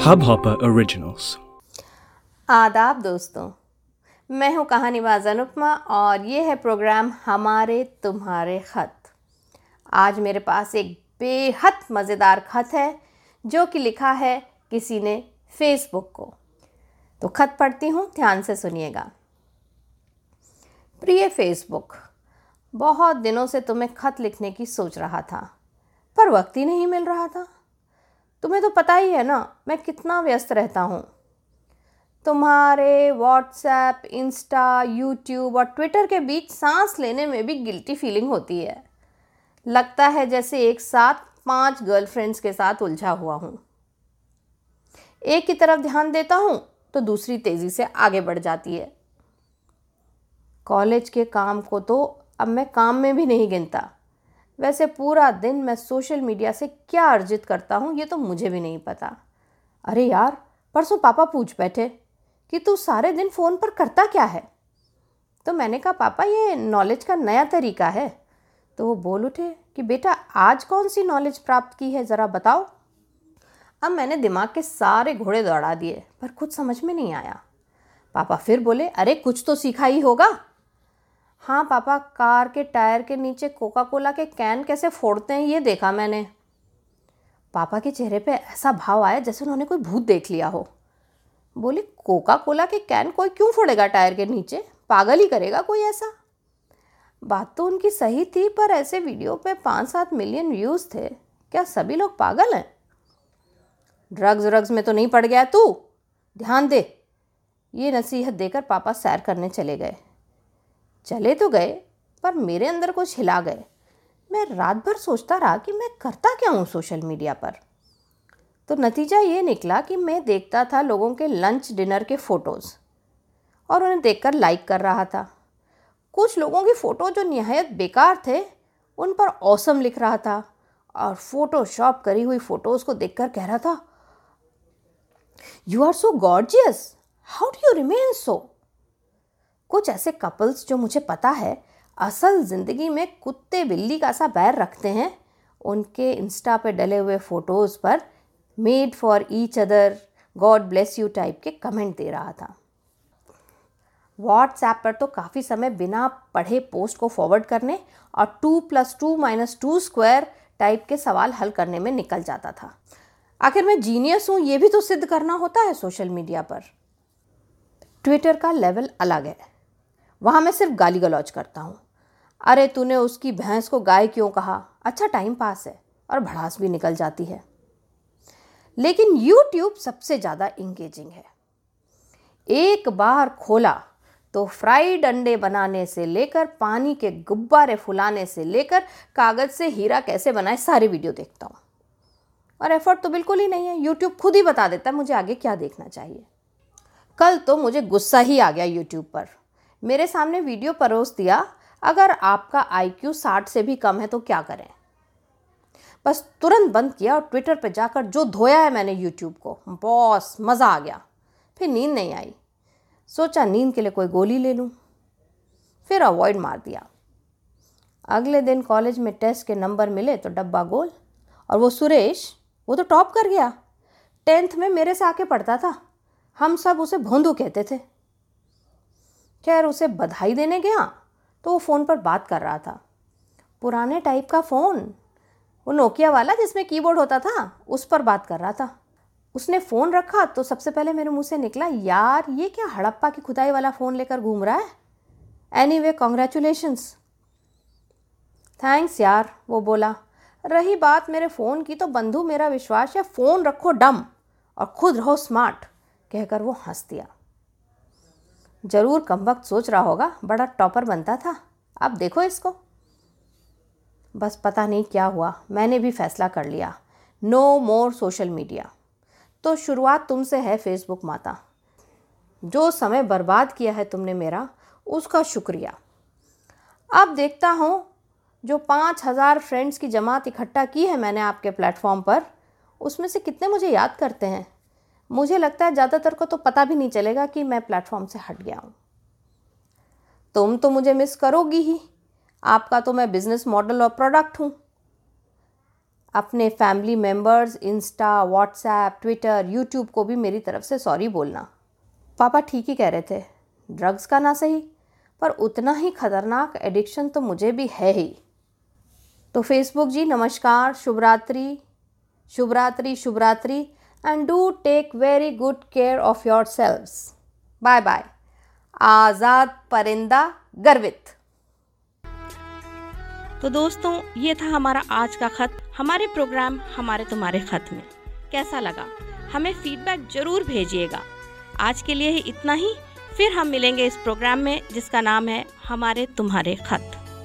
Hubhopper Originals. आदाब दोस्तों, मैं हूँ कहानीबाज अनुपमा और ये है प्रोग्राम हमारे तुम्हारे खत। आज मेरे पास एक बेहद मज़ेदार खत है, जो कि लिखा है किसी ने फेसबुक को। तो खत पढ़ती हूँ, ध्यान से सुनिएगा। प्रिय फेसबुक बहुत दिनों से तुम्हें खत लिखने की सोच रहा था। पर वक्त ही नहीं मिल रहा था। तुम्हें तो पता ही है ना, मैं कितना व्यस्त रहता हूँ। तुम्हारे व्हाट्सएप इंस्टा यूट्यूब और ट्विटर के बीच सांस लेने में भी गिल्टी फीलिंग होती है। लगता है जैसे एक साथ पाँच गर्लफ्रेंड्स के साथ उलझा हुआ हूँ। एक की तरफ़ ध्यान देता हूँ तो दूसरी तेज़ी से आगे बढ़ जाती है। कॉलेज के काम को तो अब मैं काम में भी नहीं गिनता। वैसे पूरा दिन मैं सोशल मीडिया से क्या अर्जित करता हूँ, ये तो मुझे भी नहीं पता। अरे यार, परसों पापा पूछ बैठे कि तू सारे दिन फ़ोन पर करता क्या है? तो मैंने कहा, पापा, ये नॉलेज का नया तरीका है। तो वो बोल उठे कि, बेटा, आज कौन सी नॉलेज प्राप्त की है, ज़रा बताओ? अब मैंने दिमाग के सारे घोड़े दौड़ा दिए, पर कुछ समझ में नहीं आया। पापा फिर बोले, अरे, कुछ तो सीखा ही होगा। हाँ पापा, कार के टायर के नीचे कोका कोला के कैन कैसे फोड़ते हैं, ये देखा मैंने। पापा के चेहरे पे ऐसा भाव आया जैसे उन्होंने कोई भूत देख लिया हो। बोली कोका कोला के कैन कोई क्यों फोड़ेगा टायर के नीचे? पागल ही करेगा कोई ऐसा? बात तो उनकी सही थी, पर ऐसे वीडियो पे पाँच सात मिलियन व्यूज़ थे। क्या सभी लोग पागल हैं? ड्रग्स, व्रग्स में तो नहीं पड़ गया तू। ध्यान दे। ये नसीहत देकर पापा सैर करने चले गए। चले तो गए, पर मेरे अंदर कुछ हिला गए। मैं रात भर सोचता रहा कि मैं करता क्या हूँ सोशल मीडिया पर। तो नतीजा ये निकला कि मैं देखता था लोगों के लंच, डिनर के फ़ोटोज़, और उन्हें देखकर लाइक कर रहा था। कुछ लोगों की फ़ोटो जो नहायत बेकार थे, उन पर औसम लिख रहा था, और फ़ोटोशॉप करी हुई फ़ोटोज़ को देखकर कह रहा था you are so gorgeous how do you remain so कुछ ऐसे कपल्स जो मुझे पता है, असल ज़िंदगी में कुत्ते बिल्ली का सा बैर रखते हैं। उनके इंस्टा पे डले हुए फ़ोटोज़ पर made for each other God bless you type के कमेंट दे रहा था। व्हाट्सएप पर तो काफ़ी समय बिना पढ़े पोस्ट को फॉरवर्ड करने और two plus two minus two square type के सवाल हल करने में निकल जाता था। आखिर मैं जीनियस हूँ, ये भी तो सिद्ध करना होता है सोशल मीडिया पर। ट्विटर का लेवल अलग है। वहाँ मैं सिर्फ़ गाली गलौज करता हूँ। अरे, तूने उसकी भैंस को गाय क्यों कहा? अच्छा टाइम पास है और भड़ास भी निकल जाती है। लेकिन यूट्यूब सबसे ज़्यादा इंगेजिंग है। एक बार खोला तो फ्राइड अंडे बनाने से लेकर, पानी के गुब्बारे फुलाने से लेकर, कागज़ से हीरा कैसे बनाए, सारे वीडियो देखता हूँ। और एफर्ट तो बिल्कुल ही नहीं है। यूट्यूब खुद ही बता देता है मुझे आगे क्या देखना चाहिए। कल तो मुझे गुस्सा ही आ गया यूट्यूब पर। मेरे सामने वीडियो परोस दिया, अगर आपका आई क्यू साठ से भी कम है तो क्या करें? बस तुरंत बंद किया और ट्विटर पर जाकर जो धोया है मैंने यूट्यूब को, बॉस, मज़ा आ गया। फिर नींद नहीं आई। सोचा नींद के लिए कोई गोली ले लूँ। फिर अवॉइड मार दिया। अगले दिन कॉलेज में टेस्ट के नंबर मिले तो डब्बा गोल। और वो सुरेश, वो तो टॉप कर गया। टेंथ में मेरे से आके पढ़ता था। हम सब उसे भोंदू कहते थे। खैर उसे बधाई देने गया? तो वो फ़ोन पर बात कर रहा था। पुराने टाइप का फ़ोन? वो नोकिया वाला जिसमें कीबोर्ड होता था, उस पर बात कर रहा था। उसने फ़ोन रखा तो सबसे पहले मेरे मुँह से निकला, यार, ये क्या हड़प्पा की खुदाई वाला फ़ोन लेकर घूम रहा है? एनी वे कॉन्ग्रेचुलेशंस थैंक्स यार, वो बोला। रही बात मेरे फ़ोन की तो बंधु मेरा विश्वास है, फ़ोन रखो डम और खुद रहो स्मार्ट कहकर वो हंस दिया। ज़रूर कम वक्त सोच रहा होगा, बड़ा टॉपर बनता था। अब देखो इसको। बस पता नहीं क्या हुआ, मैंने भी फैसला कर लिया। नो मोर सोशल मीडिया तो शुरुआत तुमसे है फेसबुक माता। जो समय बर्बाद किया है तुमने मेरा, उसका शुक्रिया। अब देखता हूँ, जो पाँच हज़ार फ्रेंड्स की जमात इकट्ठा की है मैंने आपके प्लेटफॉर्म पर, उसमें से कितने मुझे याद करते हैं? मुझे लगता है ज़्यादातर को तो पता भी नहीं चलेगा कि मैं प्लेटफॉर्म से हट गया हूँ। तुम तो मुझे मिस करोगी ही। आपका तो मैं बिज़नेस मॉडल और प्रोडक्ट हूँ। अपने family members Insta WhatsApp Twitter YouTube को भी मेरी तरफ़ से सॉरी बोलना। पापा ठीक ही कह रहे थे ड्रग्स का ना सही, पर उतना ही खतरनाक एडिक्शन तो मुझे भी है ही। तो फेसबुक जी, नमस्कार, शुभरात्रि शुभरात्रि शुभरात्रि। And do take very good care of your selves bye bye आज़ाद परिंदा गर्वित तो दोस्तों, ये था हमारा आज का खत। हमारे प्रोग्राम हमारे तुम्हारे खत में। कैसा लगा? हमें फीडबैक ज़रूर भेजिएगा। आज के लिए ही इतना ही। फिर हम मिलेंगे इस प्रोग्राम में, जिसका नाम है, हमारे तुम्हारे खत।